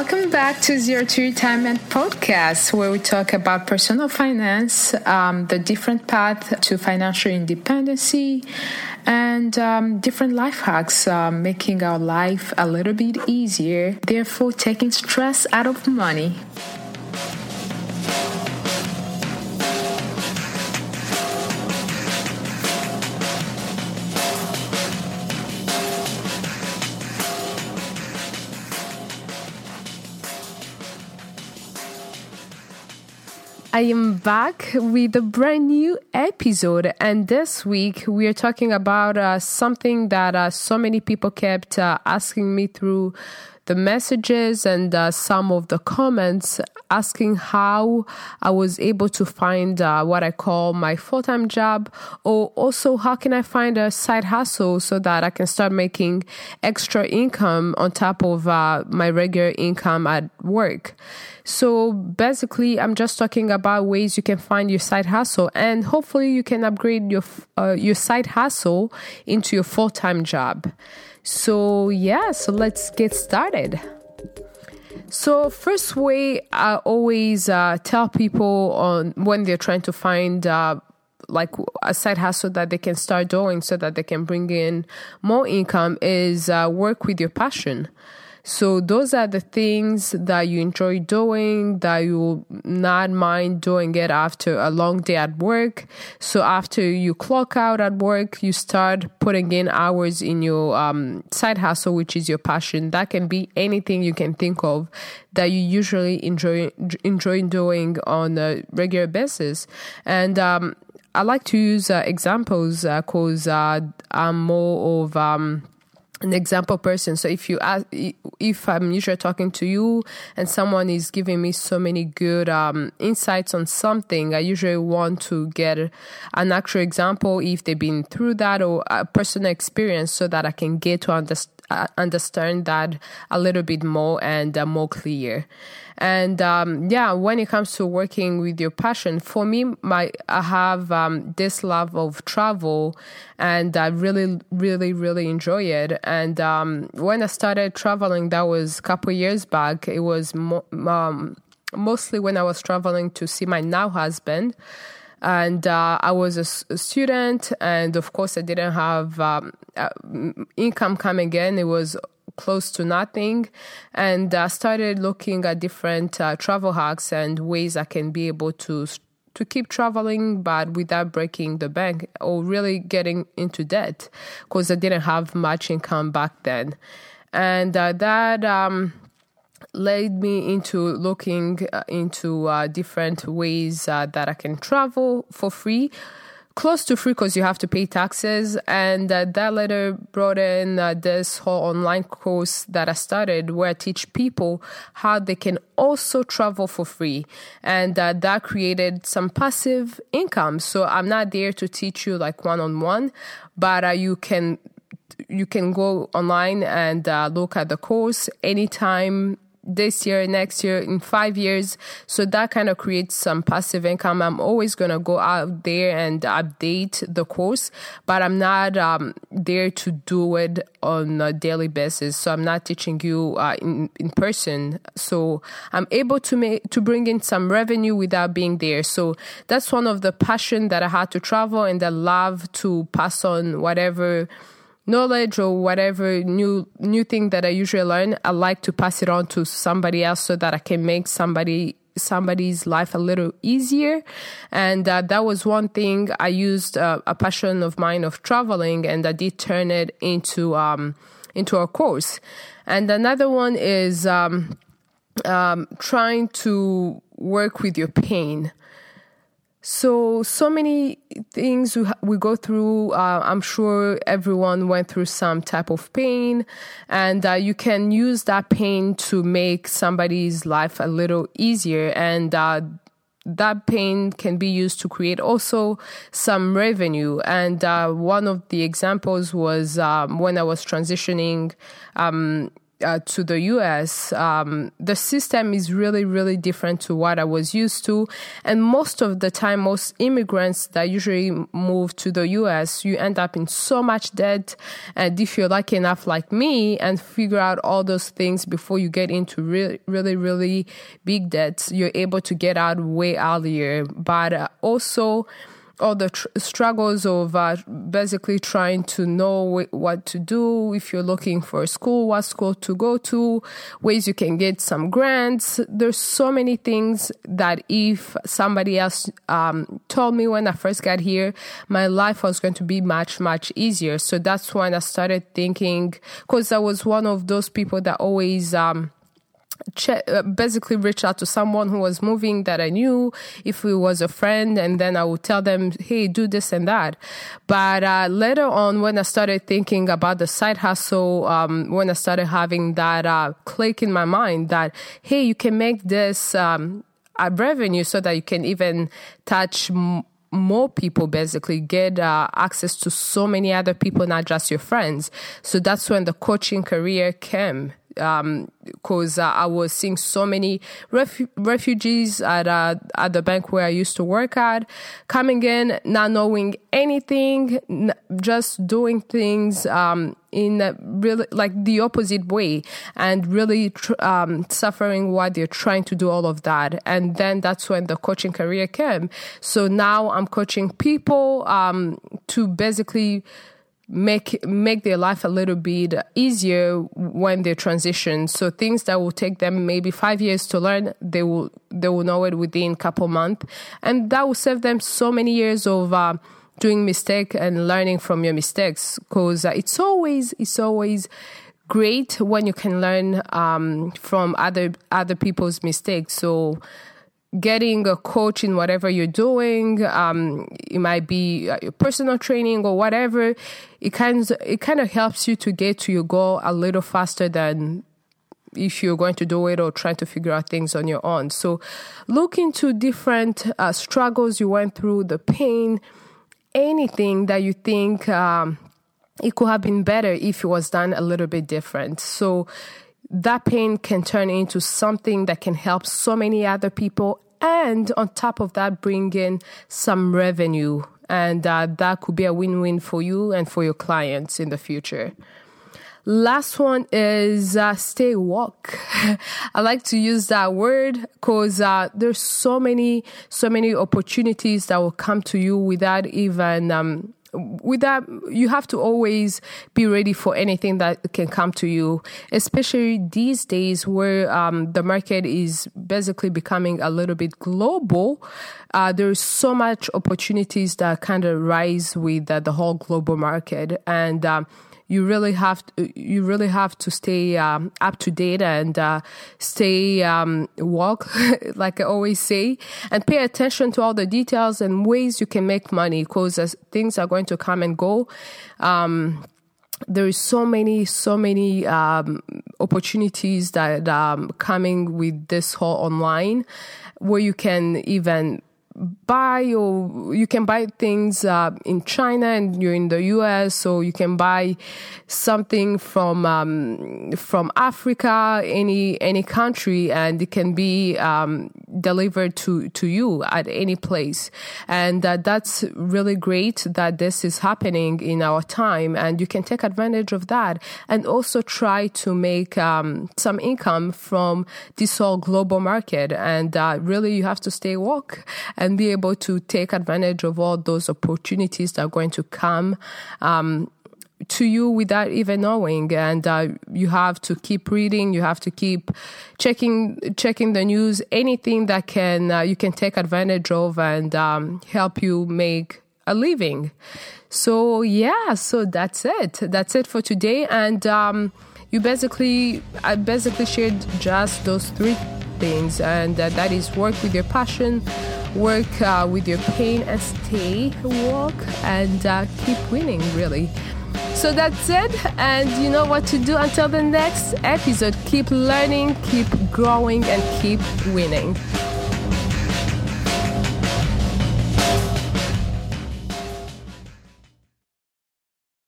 Welcome back to Zero to Retirement podcast, where we talk about personal finance, um, the different path to financial independency, and um, different life hacks, uh, making our life a little bit easier, therefore taking stress out of money. I am back with a brand new episode, and this week we are talking about uh, something that uh, so many people kept uh, asking me through the messages and uh, some of the comments asking how I was able to find uh, what I call my full time job, or also how can I find a side hustle so that I can start making extra income on top of uh, my regular income at work. So basically, I'm just talking about ways you can find your side hustle, and hopefully, you can upgrade your uh, your side hustle into your full time job. So, yeah, so let's get started. So, first way I always uh, tell people on when they're trying to find uh, like a side hustle that they can start doing so that they can bring in more income is uh, work with your passion. So those are the things that you enjoy doing that you will not mind doing it after a long day at work. So after you clock out at work, you start putting in hours in your um, side hustle, which is your passion. That can be anything you can think of that you usually enjoy enjoy doing on a regular basis. And um, I like to use uh, examples because uh, uh, I'm more of um, an example person. So if you ask, if I'm usually talking to you and someone is giving me so many good um, insights on something, I usually want to get an actual example if they've been through that or a personal experience so that I can get to understand understand that a little bit more and uh, more clear. And um, yeah, when it comes to working with your passion, for me, my I have um, this love of travel, and I really, really, really enjoy it. And um, when I started traveling, that was a couple years back. It was mo- um, mostly when I was traveling to see my now husband and uh, I was a, student, and of course, I didn't have um, uh, income coming in. It was close to nothing, and I started looking at different uh, travel hacks and ways I can be able to to keep traveling, but without breaking the bank or really getting into debt, because I didn't have much income back then, and uh, that. Um, led me into looking uh, into uh, different ways uh, that I can travel for free. Close to free because you have to pay taxes, and uh, that later brought in uh, this whole online course that I started where I teach people how they can also travel for free, and uh, that created some passive income. So I'm not there to teach you like one on one, but you can you can go online and look at the course anytime this year, next year, in five years. So that kind of creates some passive income. I'm always going to go out there and update the course, but I'm not um, there to do it on a daily basis. So I'm not teaching you uh, in, in person. So I'm able to make, to bring in some revenue without being there. So that's one of the passion that I had to travel and I love to pass on whatever knowledge or whatever new new thing that I usually learn, I like to pass it on to somebody else so that I can make somebody somebody's life a little easier. And uh, that was one thing. I used uh, a passion of mine of traveling and i did turn it into um, into a course. And another one is um, um, trying to work with your pain so, so many things we, we go through. Uh, I'm sure everyone went through some type of pain, and uh, you can use that pain to make somebody's life a little easier. And uh, that pain can be used to create also some revenue. And uh, one of the examples was um, when I was transitioning. Um, uh, to the US, um, the system is really, really different to what I was used to. And most of the time, most immigrants that usually move to the US, you end up in so much debt. And if you're lucky enough, like me, and figure out all those things before you get into really, really, really big debts, you're able to get out way earlier. But uh, also, all the tr- struggles of uh, basically trying to know w- what to do if you're looking for a school, what school to go to, ways you can get some grants. There's so many things that if somebody else um, told me when I first got here, my life was going to be much, much easier. So that's when I started thinking, because I was one of those people that always, um, che- uh, basically reach out to someone who was moving that I knew if it was a friend, and then I would tell them, hey, do this and that. But uh, later on, when I started thinking about the side hustle, um, when I started having that uh, click in my mind that, hey, you can make this um, a revenue so that you can even touch m- more people basically get uh, access to so many other people, not just your friends. So that's when the coaching career came because um, uh, I was seeing so many ref- refugees at uh, at the bank where I used to work at, coming in not knowing anything, n- just doing things um, in really like the opposite way, and really tr- um, suffering while they're trying to do all of that. And then that's when the coaching career came. So now I'm coaching people um, to basically make make their life a little bit easier when they transition. So things that will take them maybe five years to learn, they will they will know it within a couple months, and that will save them so many years of. Uh, doing mistake and learning from your mistakes because uh, it's always it's always great when you can learn um, from other other people's mistakes so getting a coach in whatever you're doing um, it might be uh, your personal training or whatever it kind of, it kind of helps you to get to your goal a little faster than if you're going to do it or trying to figure out things on your own. So look into different uh, struggles you went through the pain anything that you think um, it could have been better if it was done a little bit different. So that pain can turn into something that can help so many other people. And on top of that, bring in some revenue. And uh, that could be a win win for you and for your clients in the future. Last one is uh, stay woke. I like to use that word because uh, there's so many, so many opportunities that will come to you without even um, with that, you have to always be ready for anything that can come to you, especially these days where um, the market is basically becoming a little bit global. Uh, there's so much opportunities that kind of rise with uh, the whole global market. And um, you really have to, you really have to stay um, up to date and uh, stay um, walk, like I always say, and pay attention to all the details and ways you can make money because things are going to come and go. Um, there is so many, so many um, opportunities that um, coming with this whole online, where you can even buy or you can buy things uh, in China and you're in the US, or you can buy something from um, from Africa, any any country, and it can be um, delivered to to you at any place, and uh, that's really great that this is happening in our time, and you can take advantage of that, and also try to make um, some income from this whole global market, and uh, really you have to stay woke and be able to take advantage of all those opportunities that are going to come um, to you without even knowing. And uh, you have to keep reading you have to keep checking checking the news anything that can uh, you can take advantage of and um, help you make a living. So yeah so that's it. That's it for today. And um, you basically i basically shared just those three things and uh, that is work with your passion work uh, with your pain and stay walk and uh, keep winning really. So that's it and you know what to do until the next episode. Keep learning keep growing and keep winning